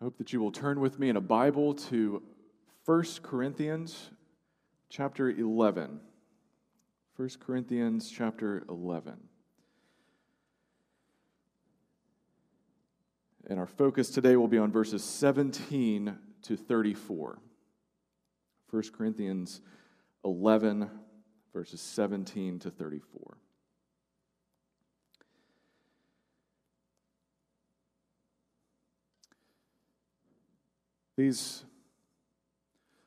I hope that you will turn with me in a Bible to 1 Corinthians chapter 11. 1 Corinthians chapter 11. And our focus today will be on verses 17 to 34. 1 Corinthians 11, verses 17 to 34. These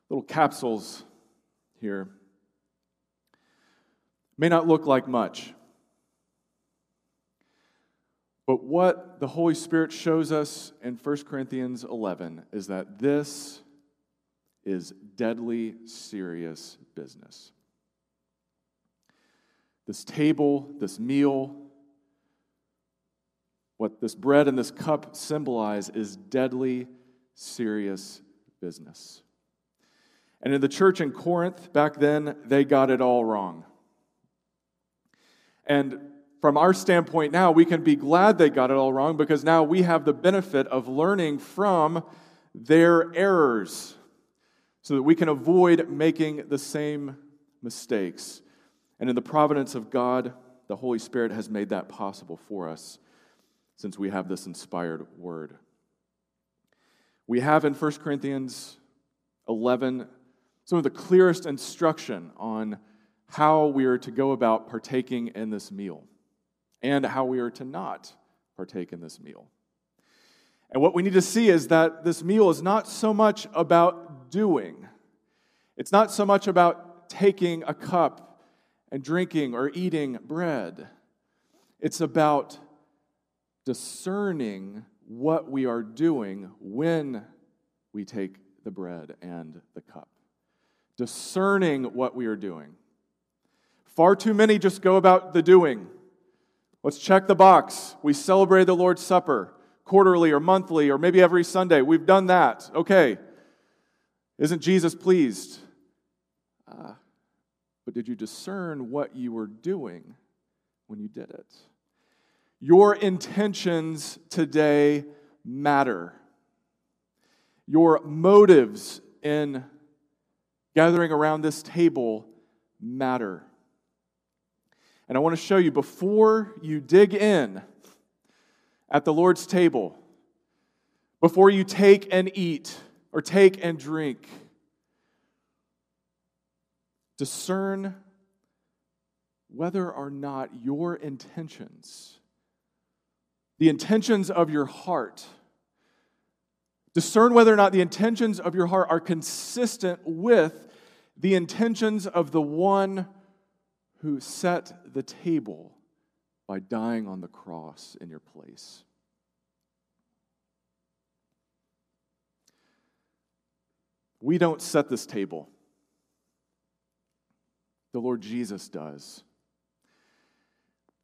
little capsules here may not look like much. But what the Holy Spirit shows us in 1 Corinthians 11 is that this is deadly serious business. This table, this meal, what this bread and this cup symbolize is deadly serious business. And in the church in Corinth back then, they got it all wrong. And from our standpoint now, we can be glad they got it all wrong because now we have the benefit of learning from their errors so that we can avoid making the same mistakes. And in the providence of God, the Holy Spirit has made that possible for us since we have this inspired word. We have in 1 Corinthians 11 some of the clearest instruction on how we are to go about partaking in this meal and how we are to not partake in this meal. And what we need to see is that this meal is not so much about doing, it's not so much about taking a cup and drinking or eating bread. It's about discerning what we are doing when we take the bread and the cup discerning what we are doing. Far too many just go about the doing. Let's check the box. We celebrate the Lord's Supper quarterly or monthly or maybe every Sunday. We've done that. Okay. Isn't Jesus pleased? Uh, but did you discern what you were doing when you did it? Your intentions today matter. Your motives in gathering around this table matter. And I want to show you before you dig in at the Lord's table, before you take and eat or take and drink, discern whether or not your intentions, the intentions of your heart, Discern whether or not the intentions of your heart are consistent with the intentions of the one who set the table by dying on the cross in your place. We don't set this table. The Lord Jesus does.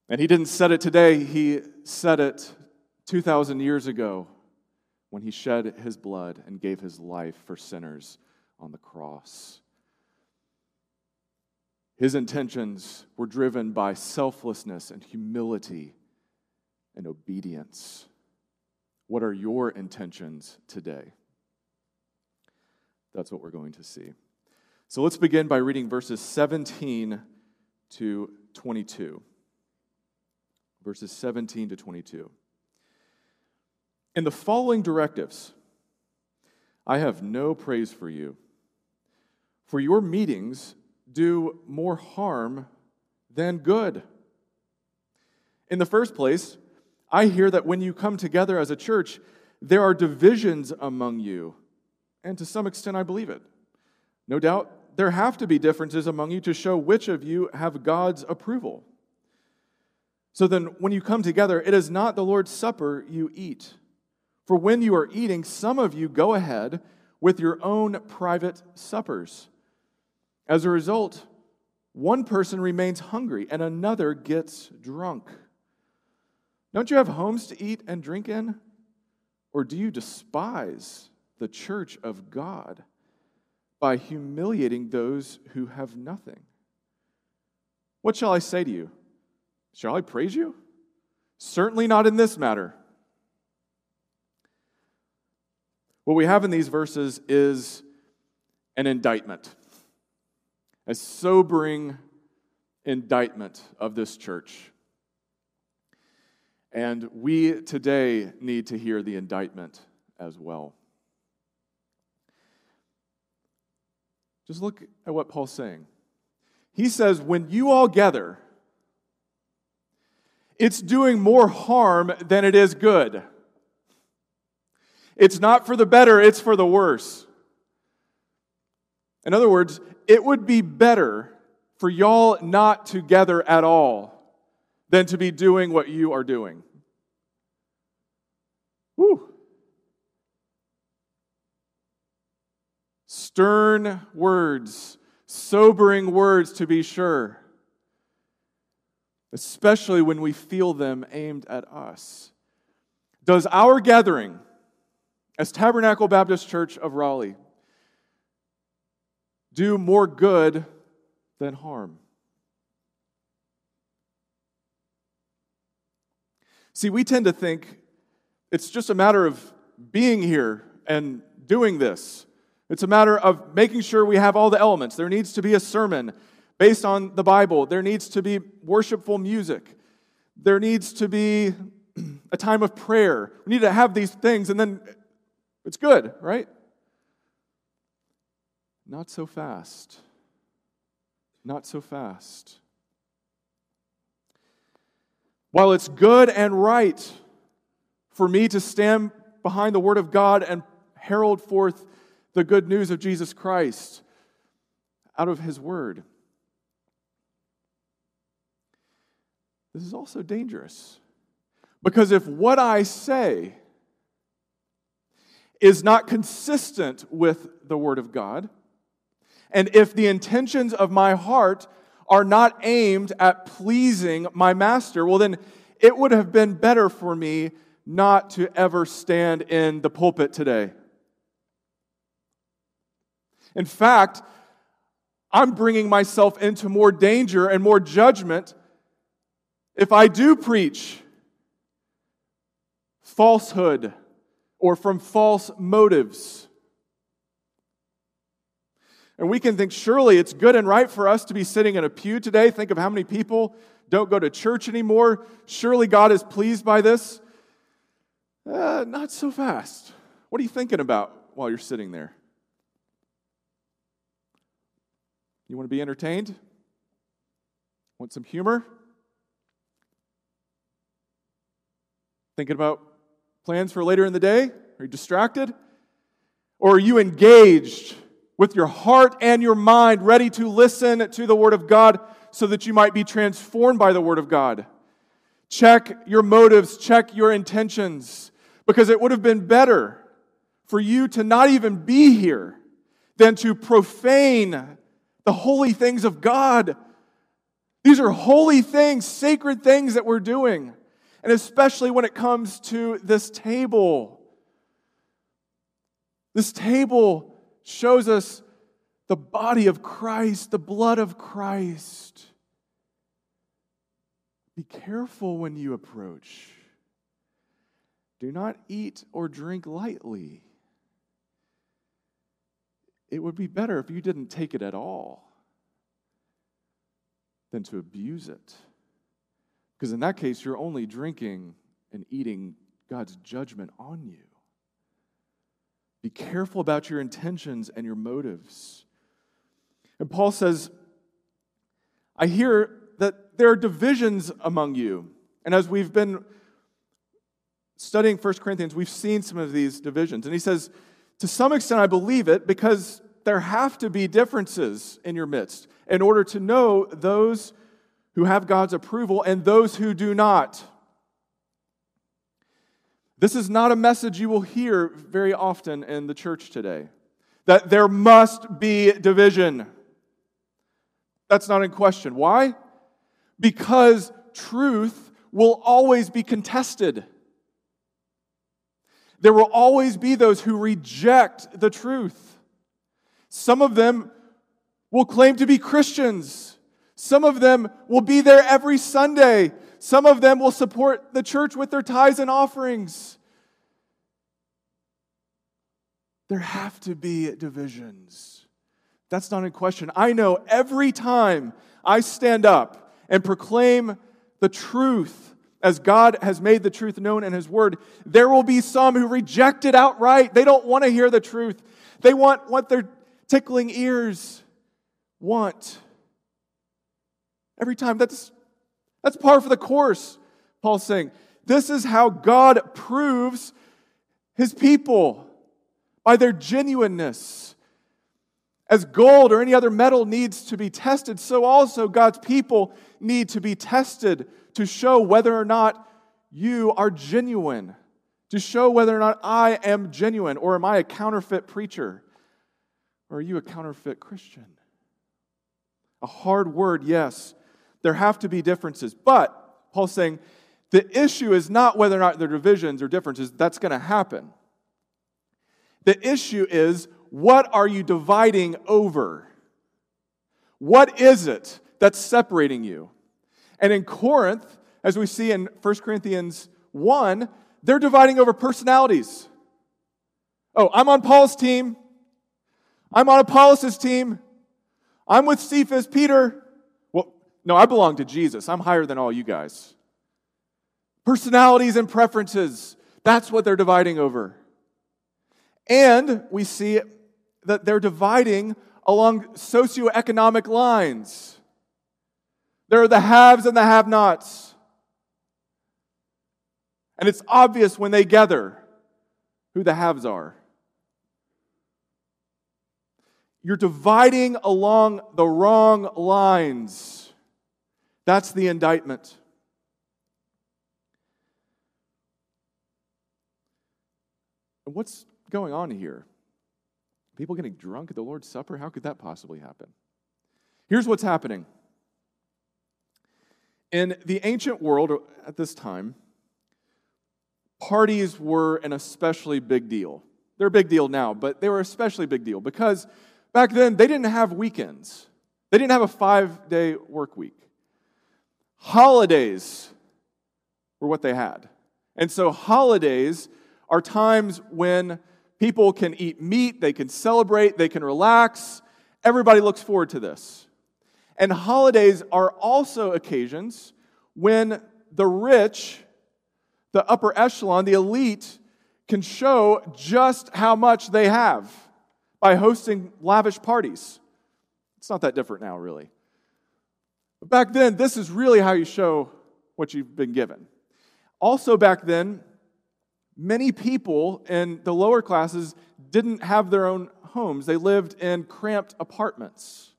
And He didn't set it today, He set it 2,000 years ago when he shed his blood and gave his life for sinners on the cross. His intentions were driven by selflessness and humility and obedience. What are your intentions today? That's what we're going to see. So let's begin by reading verses 17 to 22. Verses 17 to 22. In the following directives, I have no praise for you, for your meetings do more harm than good. In the first place, I hear that when you come together as a church, there are divisions among you. And to some extent, I believe it. No doubt, there have to be differences among you to show which of you have God's approval. So then, when you come together, it is not the Lord's Supper you eat. For when you are eating, some of you go ahead with your own private suppers. As a result, one person remains hungry and another gets drunk. Don't you have homes to eat and drink in? Or do you despise the church of God by humiliating those who have nothing? What shall I say to you? Shall I praise you? Certainly not in this matter. What we have in these verses is an indictment, a sobering indictment of this church. And we today need to hear the indictment as well. Just look at what Paul's saying. He says, when you all gather, it's doing more harm than it is good. It's not for the better, it's for the worse. In other words, it would be better for y'all not together at all than to be doing what you are doing. Woo. Stern words, sobering words to be sure, especially when we feel them aimed at us. Does our gathering as Tabernacle Baptist Church of Raleigh do more good than harm? See, we tend to think it's just a matter of being here and doing this. It's a matter of making sure we have all the elements. There needs to be a sermon based on the Bible, there needs to be worshipful music, there needs to be a time of prayer. We need to have these things, and then it's good, right? Not so fast. Not so fast. While it's good and right for me to stand behind the Word of God and herald forth the good news of Jesus Christ out of His Word. This is also dangerous. Because if what I say is not consistent with the Word of God, and if the intentions of my heart are not aimed at pleasing my master, well, then it would have been better for me not to ever stand in the pulpit today. In fact, I'm bringing myself into more danger and more judgment if I do preach falsehood or from false motives. And we can think, surely it's good and right for us to be sitting in a pew today. Think of how many people don't go to church anymore. Surely God is pleased by this. Uh, not so fast. What are you thinking about while you're sitting there? You want to be entertained? Want some humor? Thinking about plans for later in the day? Are you distracted? Or are you engaged with your heart and your mind, ready to listen to the Word of God so that you might be transformed by the Word of God? Check your motives, check your intentions because it would have been better for you to not even be here than to profane the holy things of God. These are holy things, sacred things that we're doing. And especially when it comes to this table. This table shows us the body of Christ, the blood of Christ. Be careful when you approach. Do not eat or drink lightly. It would be better if you didn't take it at all than to abuse it. Because in that case, you're only drinking and eating God's judgment on you. Be careful about your intentions and your motives. And Paul says, I hear that there are divisions among you. And as we've been studying 1 Corinthians, we've seen some of these divisions. And he says, to some extent, I believe it because there have to be differences in your midst in order to know those who have God's approval and those who do not. This is not a message you will hear very often in the church today that there must be division. That's not in question. Why? Because truth will always be contested. There will always be those who reject the truth. Some of them will claim to be Christians. Some of them will be there every Sunday. Some of them will support the church with their tithes and offerings. There have to be divisions. That's not in question. I know every time I stand up and proclaim the truth as God has made the truth known in His Word, there will be some who reject it outright. They don't want to hear the truth, they want what their tickling ears want. Every time. That's, that's par for the course, Paul's saying. This is how God proves His people by their genuineness. As gold or any other metal needs to be tested, so also God's people need to be tested to show whether or not you are genuine, to show whether or not I am genuine, or am I a counterfeit preacher? Or are you a counterfeit Christian? A hard word, yes. There have to be differences. But Paul's saying the issue is not whether or not there are divisions or differences, that's going to happen. The issue is what are you dividing over? What is it that's separating you? And in Corinth, as we see in 1 Corinthians 1, they're dividing over personalities. Oh, I'm on Paul's team. I'm on Apollos' team. I'm with Cephas, Peter. No, I belong to Jesus. I'm higher than all you guys. Personalities and preferences. That's what they're dividing over. And we see that they're dividing along socioeconomic lines. There are the haves and the have nots. And it's obvious when they gather who the haves are. You're dividing along the wrong lines. That's the indictment. And what's going on here? People getting drunk at the Lord's Supper? How could that possibly happen? Here's what's happening. In the ancient world at this time, parties were an especially big deal. They're a big deal now, but they were especially big deal because back then they didn't have weekends. They didn't have a five day work week. Holidays were what they had. And so, holidays are times when people can eat meat, they can celebrate, they can relax. Everybody looks forward to this. And holidays are also occasions when the rich, the upper echelon, the elite, can show just how much they have by hosting lavish parties. It's not that different now, really. But back then, this is really how you show what you've been given. Also, back then, many people in the lower classes didn't have their own homes, they lived in cramped apartments.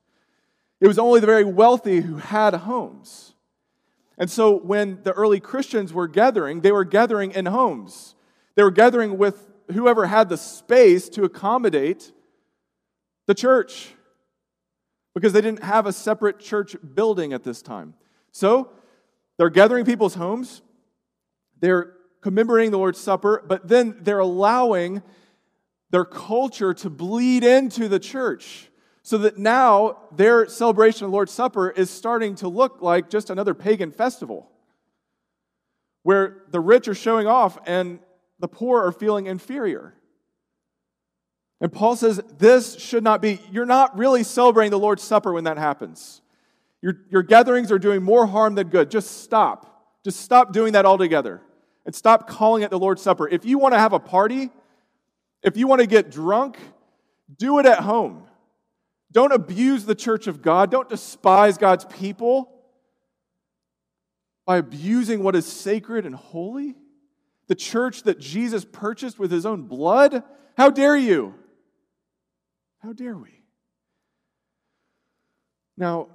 It was only the very wealthy who had homes. And so when the early Christians were gathering, they were gathering in homes. They were gathering with whoever had the space to accommodate the church because they didn't have a separate church building at this time. So they're gathering people's homes. They're commemorating the Lord's Supper, but then they're allowing their culture to bleed into the church so that now their celebration of the Lord's Supper is starting to look like just another pagan festival where the rich are showing off and the poor are feeling inferior. And Paul says this should not be, you're not really celebrating the Lord's Supper when that happens. Your, your gatherings are doing more harm than good. Just stop. Just stop doing that altogether and stop calling it the Lord's Supper. If you want to have a party, if you want to get drunk, do it at home. Don't abuse the church of God. Don't despise God's people by abusing what is sacred and holy. The church that Jesus purchased with his own blood. How dare you? How dare we? Now,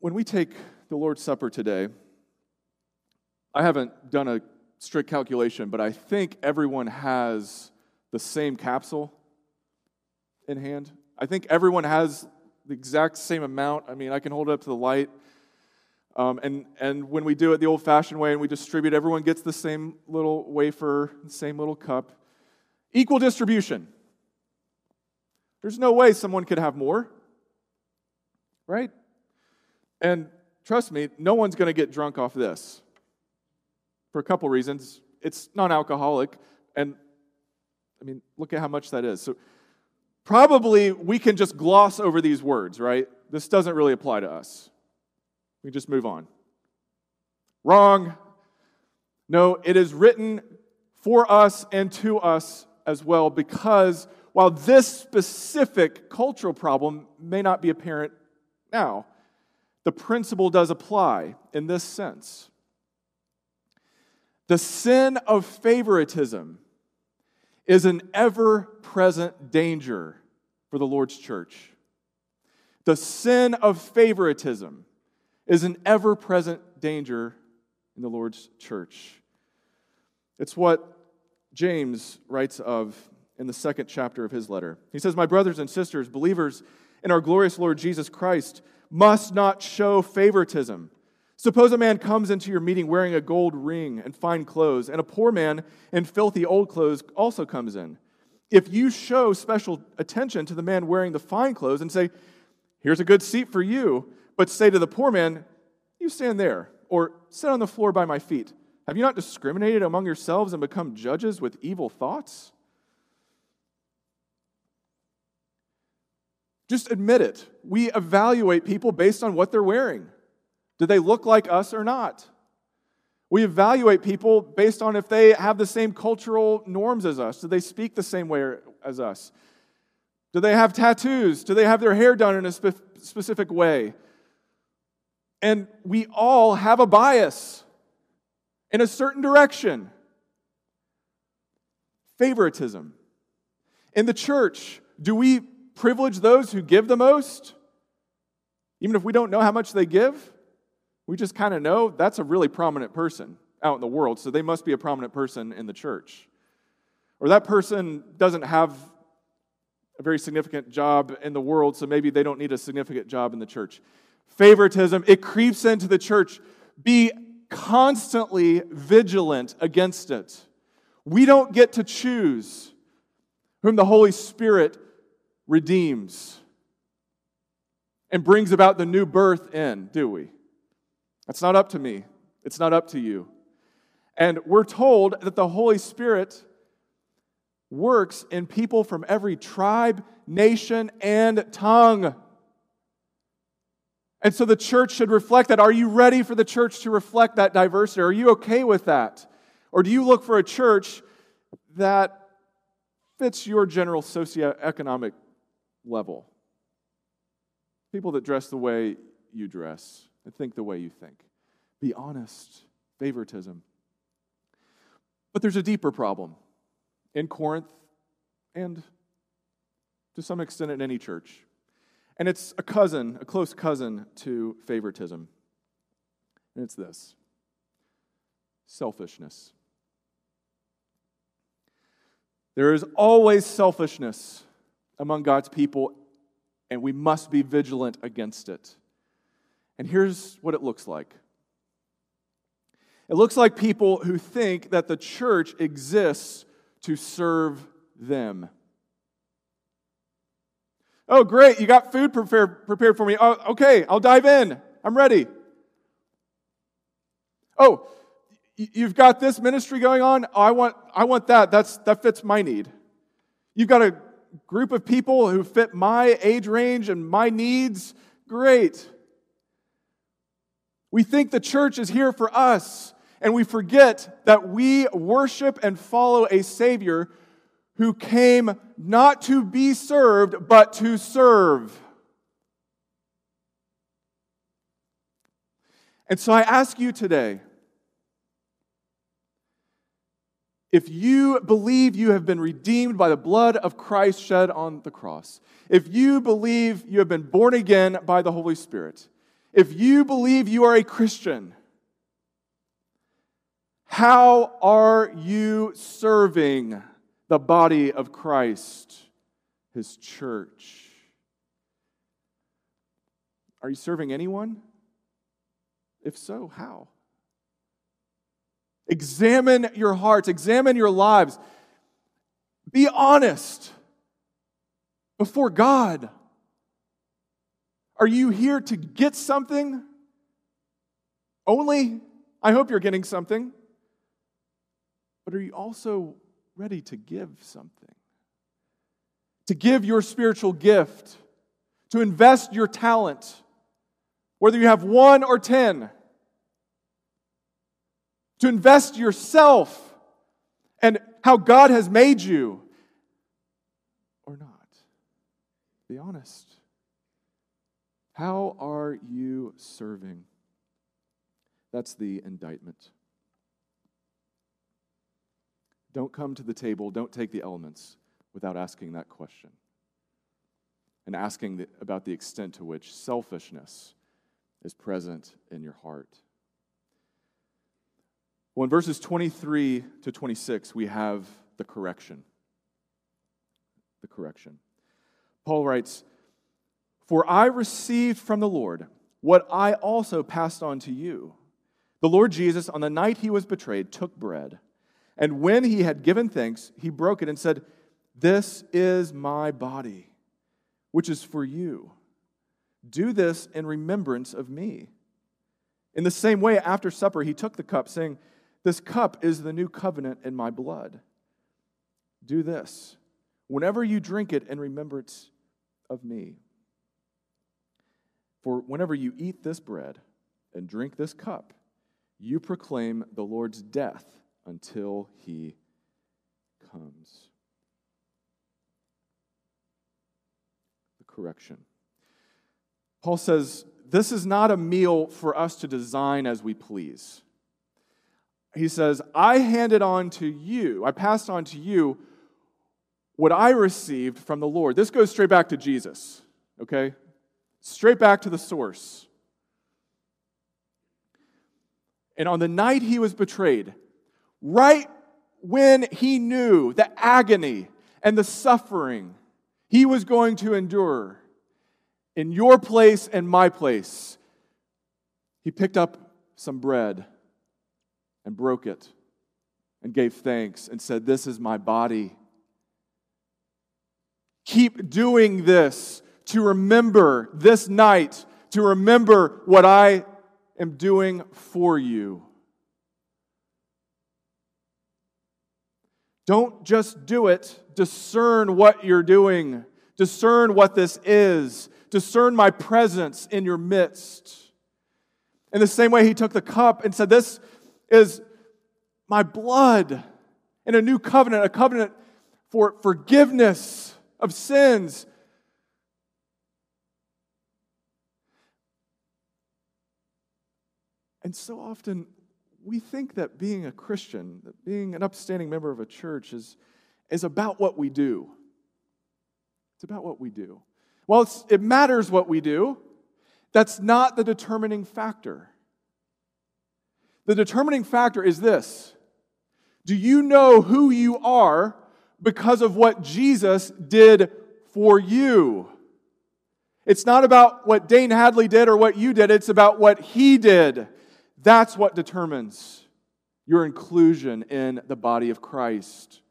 when we take the Lord's Supper today, I haven't done a strict calculation, but I think everyone has the same capsule in hand. I think everyone has the exact same amount. I mean, I can hold it up to the light. Um, and, and when we do it the old fashioned way and we distribute, everyone gets the same little wafer, the same little cup. Equal distribution. There's no way someone could have more, right? And trust me, no one's going to get drunk off this for a couple reasons. It's non alcoholic, and I mean, look at how much that is. So probably we can just gloss over these words, right? This doesn't really apply to us. We just move on. Wrong. No, it is written for us and to us as well because while this specific cultural problem may not be apparent now, the principle does apply in this sense. The sin of favoritism is an ever present danger for the Lord's church. The sin of favoritism is an ever present danger in the Lord's church. It's what James writes of in the second chapter of his letter. He says, My brothers and sisters, believers in our glorious Lord Jesus Christ, must not show favoritism. Suppose a man comes into your meeting wearing a gold ring and fine clothes, and a poor man in filthy old clothes also comes in. If you show special attention to the man wearing the fine clothes and say, Here's a good seat for you, but say to the poor man, You stand there, or sit on the floor by my feet, have you not discriminated among yourselves and become judges with evil thoughts? Just admit it. We evaluate people based on what they're wearing. Do they look like us or not? We evaluate people based on if they have the same cultural norms as us. Do they speak the same way as us? Do they have tattoos? Do they have their hair done in a spe- specific way? And we all have a bias in a certain direction. Favoritism. In the church, do we privilege those who give the most? Even if we don't know how much they give? We just kind of know that's a really prominent person out in the world, so they must be a prominent person in the church. Or that person doesn't have a very significant job in the world, so maybe they don't need a significant job in the church. Favoritism, it creeps into the church. Be constantly vigilant against it. We don't get to choose whom the Holy Spirit redeems and brings about the new birth in, do we? That's not up to me. It's not up to you. And we're told that the Holy Spirit works in people from every tribe, nation, and tongue. And so the church should reflect that. Are you ready for the church to reflect that diversity? Are you okay with that? Or do you look for a church that fits your general socioeconomic level? People that dress the way you dress and think the way you think. Be honest. Favoritism. But there's a deeper problem in Corinth and to some extent in any church. And it's a cousin, a close cousin to favoritism. And it's this selfishness. There is always selfishness among God's people, and we must be vigilant against it. And here's what it looks like it looks like people who think that the church exists to serve them. Oh, great, you got food prepared, prepared for me. Oh, okay, I'll dive in. I'm ready. Oh, you've got this ministry going on. Oh, I want, I want that. That's, that fits my need. You've got a group of people who fit my age range and my needs. Great. We think the church is here for us, and we forget that we worship and follow a Savior who came not to be served, but to serve. And so I ask you today if you believe you have been redeemed by the blood of Christ shed on the cross, if you believe you have been born again by the Holy Spirit, if you believe you are a Christian, how are you serving the body of Christ, his church? Are you serving anyone? If so, how? Examine your hearts, examine your lives. Be honest before God. Are you here to get something? Only? I hope you're getting something. But are you also ready to give something? to give your spiritual gift, to invest your talent, whether you have one or ten, to invest yourself and how God has made you or not. Be honest. How are you serving? That's the indictment. Don't come to the table, don't take the elements without asking that question and asking the, about the extent to which selfishness is present in your heart. Well, in verses 23 to 26, we have the correction. The correction. Paul writes, For I received from the Lord what I also passed on to you. The Lord Jesus, on the night he was betrayed, took bread, and when he had given thanks, he broke it and said, This is my body, which is for you. Do this in remembrance of me. In the same way, after supper, he took the cup, saying, This cup is the new covenant in my blood. Do this whenever you drink it in remembrance of me. For whenever you eat this bread and drink this cup, you proclaim the Lord's death until he comes. The correction. Paul says, This is not a meal for us to design as we please. He says, I handed on to you, I passed on to you what I received from the Lord. This goes straight back to Jesus, okay? Straight back to the source. And on the night he was betrayed, right when he knew the agony and the suffering he was going to endure in your place and my place, he picked up some bread and broke it and gave thanks and said, This is my body. Keep doing this to remember this night, to remember what I am doing for you. Don't just do it, discern what you're doing, discern what this is, discern my presence in your midst. In the same way, he took the cup and said, This is my blood in a new covenant, a covenant for forgiveness of sins. And so often we think that being a Christian, that being an upstanding member of a church is, is about what we do. It's about what we do. Well, it matters what we do. That's not the determining factor. The determining factor is this Do you know who you are because of what Jesus did for you? It's not about what Dane Hadley did or what you did, it's about what he did. That's what determines your inclusion in the body of Christ.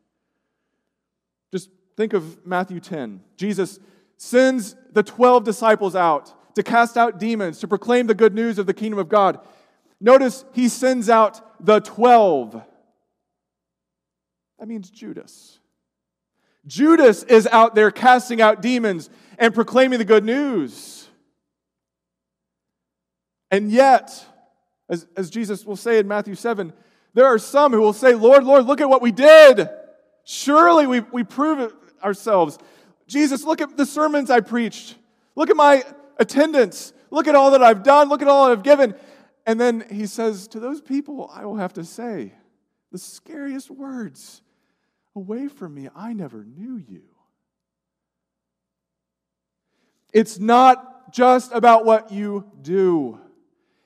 Just think of Matthew 10. Jesus sends the 12 disciples out to cast out demons, to proclaim the good news of the kingdom of God. Notice he sends out the 12. That means Judas. Judas is out there casting out demons and proclaiming the good news. And yet, as, as Jesus will say in Matthew 7, there are some who will say, Lord, Lord, look at what we did. Surely we, we prove ourselves. Jesus, look at the sermons I preached. Look at my attendance. Look at all that I've done. Look at all I've given. And then he says, To those people, I will have to say the scariest words Away from me, I never knew you. It's not just about what you do.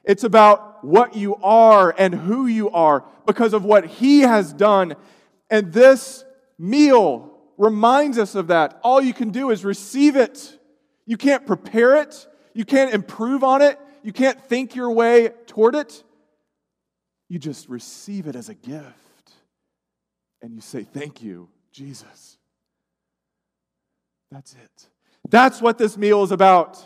It's about what you are and who you are because of what He has done. And this meal reminds us of that. All you can do is receive it. You can't prepare it, you can't improve on it, you can't think your way toward it. You just receive it as a gift. And you say, Thank you, Jesus. That's it. That's what this meal is about.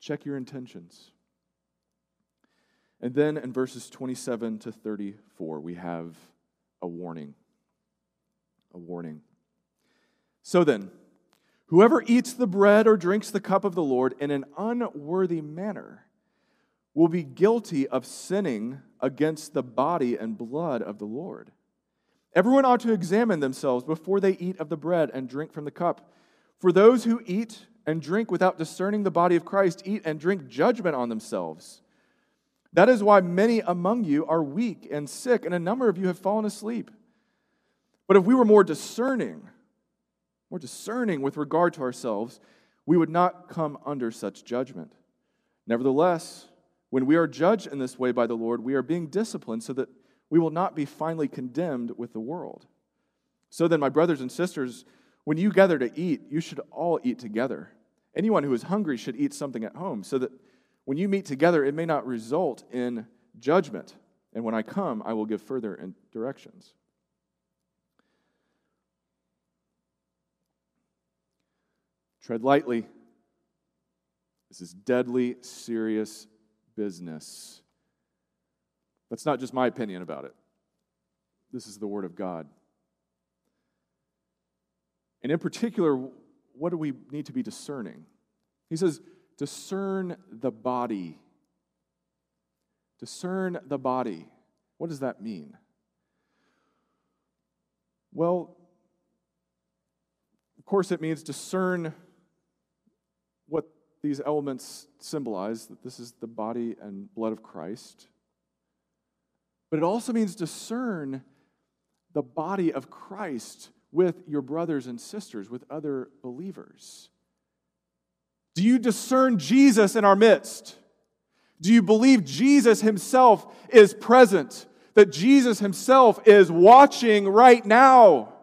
Check your intentions. And then in verses 27 to 34, we have a warning. a warning. So then, whoever eats the bread or drinks the cup of the Lord in an unworthy manner will be guilty of sinning against the body and blood of the Lord. Everyone ought to examine themselves before they eat of the bread and drink from the cup. For those who eat and drink without discerning the body of Christ eat and drink judgment on themselves. That is why many among you are weak and sick, and a number of you have fallen asleep. But if we were more discerning, more discerning with regard to ourselves, we would not come under such judgment. Nevertheless, when we are judged in this way by the Lord, we are being disciplined so that we will not be finally condemned with the world. So then, my brothers and sisters, when you gather to eat, you should all eat together. Anyone who is hungry should eat something at home, so that when you meet together, it may not result in judgment. And when I come, I will give further directions. Tread lightly. This is deadly serious business. That's not just my opinion about it. This is the Word of God. And in particular, what do we need to be discerning? He says, discern the body. Discern the body. What does that mean? Well, of course, it means discern these elements symbolize that this is the body and blood of Christ. But it also means discern the body of Christ with your brothers and sisters, with other believers. Do you discern Jesus in our midst? Do you believe Jesus himself is present? That Jesus himself is watching right now?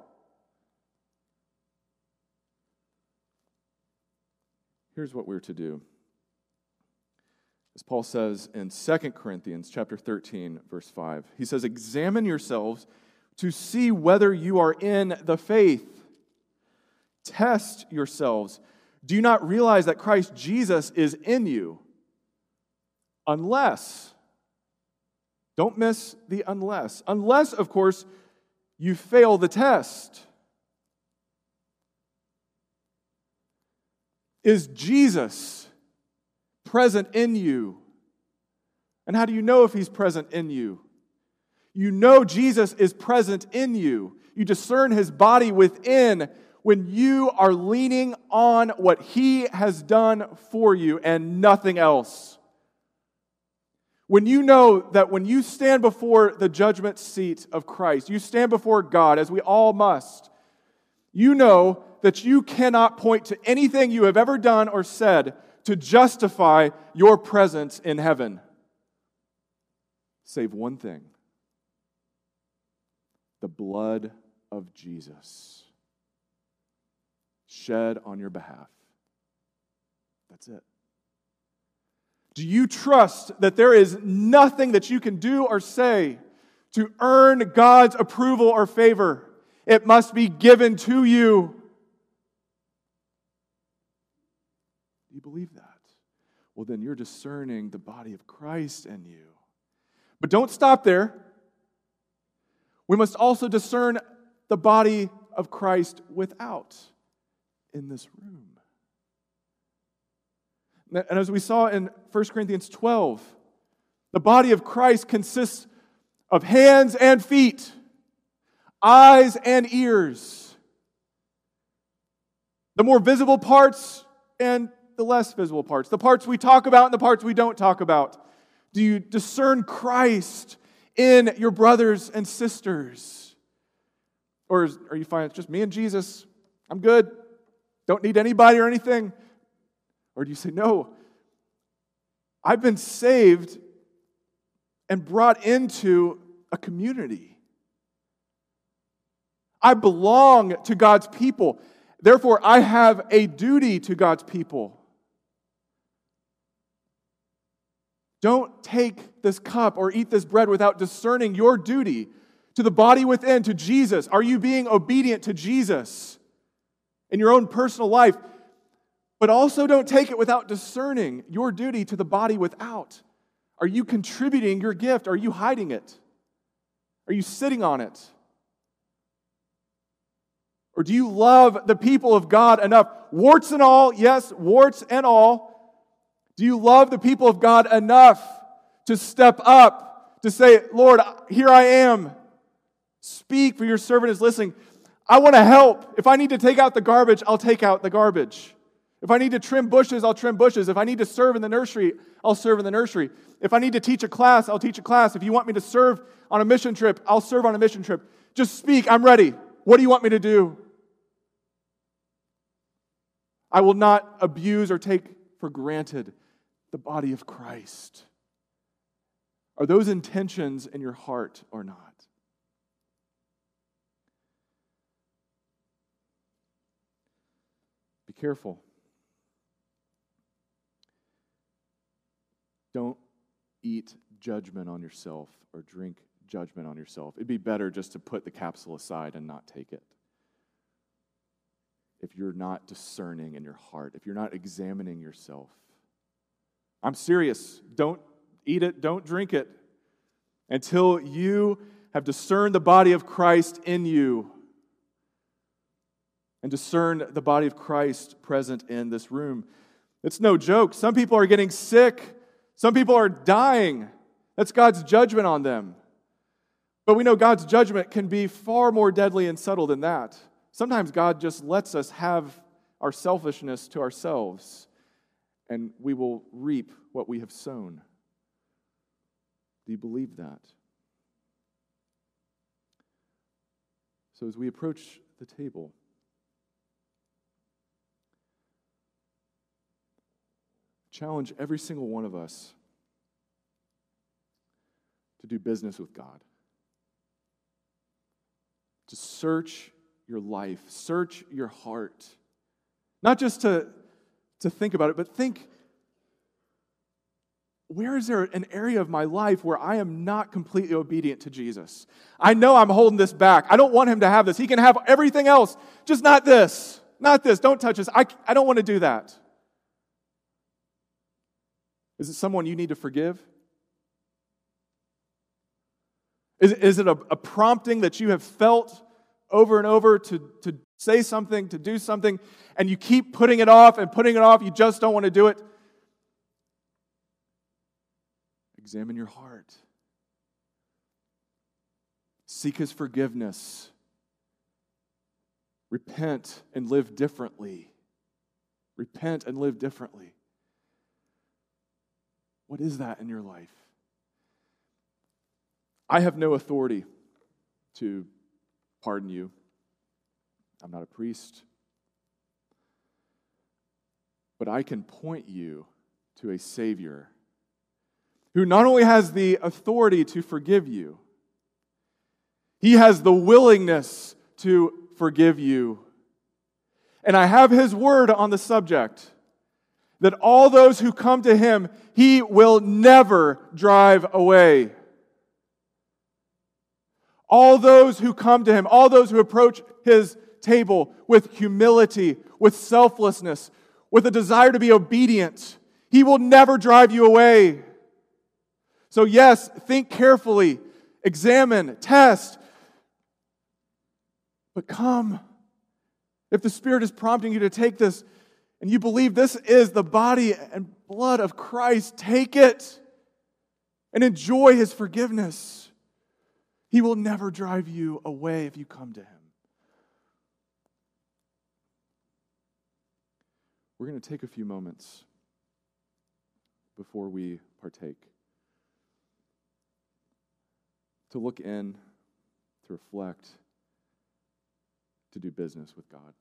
Here's what we're to do. As Paul says in 2 Corinthians chapter 13 verse 5. He says, "Examine yourselves to see whether you are in the faith. Test yourselves. Do you not realize that Christ Jesus is in you? Unless, don't miss the unless. Unless, of course, you fail the test. Is Jesus present in you? And how do you know if he's present in you? You know Jesus is present in you. You discern his body within when you are leaning on what he has done for you and nothing else. When you know that when you stand before the judgment seat of Christ, you stand before God, as we all must, you know that you cannot point to anything you have ever done or said to justify your presence in heaven, save one thing the blood of Jesus shed on your behalf. That's it. Do you trust that there is nothing that you can do or say to earn God's approval or favor? It must be given to you. You believe that? Well, then you're discerning the body of Christ in you. But don't stop there. We must also discern the body of Christ without in this room. And as we saw in 1 Corinthians 12, the body of Christ consists of hands and feet, eyes and ears. The more visible parts and the less visible parts, the parts we talk about and the parts we don't talk about. Do you discern Christ in your brothers and sisters? Or is, are you fine? It's just me and Jesus. I'm good. Don't need anybody or anything. Or do you say, no, I've been saved and brought into a community. I belong to God's people. Therefore, I have a duty to God's people. Don't take this cup or eat this bread without discerning your duty to the body within, to Jesus. Are you being obedient to Jesus in your own personal life? But also don't take it without discerning your duty to the body without. Are you contributing your gift? Are you hiding it? Are you sitting on it? Or do you love the people of God enough? Warts and all, yes, warts and all. Do you love the people of God enough to step up, to say, Lord, here I am. Speak, for your servant is listening. I want to help. If I need to take out the garbage, I'll take out the garbage. If I need to trim bushes, I'll trim bushes. If I need to serve in the nursery, I'll serve in the nursery. If I need to teach a class, I'll teach a class. If you want me to serve on a mission trip, I'll serve on a mission trip. Just speak. I'm ready. What do you want me to do? I will not abuse or take for granted the body of Christ. Are those intentions in your heart or not? Be careful. Don't eat judgment on yourself or drink judgment on yourself. It'd be better just to put the capsule aside and not take it. If you're not discerning in your heart, if you're not examining yourself. I'm serious. Don't eat it, don't drink it until you have discerned the body of Christ in you and discern the body of Christ present in this room. It's no joke. Some people are getting sick, some people are dying. That's God's judgment on them. But we know God's judgment can be far more deadly and subtle than that. Sometimes God just lets us have our selfishness to ourselves, and we will reap what we have sown. Do you believe that? So, as we approach the table, challenge every single one of us to do business with God. To search your life, search your heart. Not just to, to think about it, but think where is there an area of my life where I am not completely obedient to Jesus? I know I'm holding this back. I don't want him to have this. He can have everything else, just not this. Not this. Don't touch this. I, I don't want to do that. Is it someone you need to forgive? Is, is it a, a prompting that you have felt over and over to, to say something, to do something, and you keep putting it off and putting it off? You just don't want to do it? Examine your heart. Seek his forgiveness. Repent and live differently. Repent and live differently. What is that in your life? I have no authority to pardon you. I'm not a priest. But I can point you to a Savior who not only has the authority to forgive you, he has the willingness to forgive you. And I have his word on the subject that all those who come to him, he will never drive away. All those who come to him, all those who approach his table with humility, with selflessness, with a desire to be obedient, he will never drive you away. So, yes, think carefully, examine, test, but come. If the Spirit is prompting you to take this and you believe this is the body and blood of Christ, take it and enjoy His forgiveness. He will never drive you away if you come to Him. We're going to take a few moments before we partake. to look in, to reflect, to do business with God.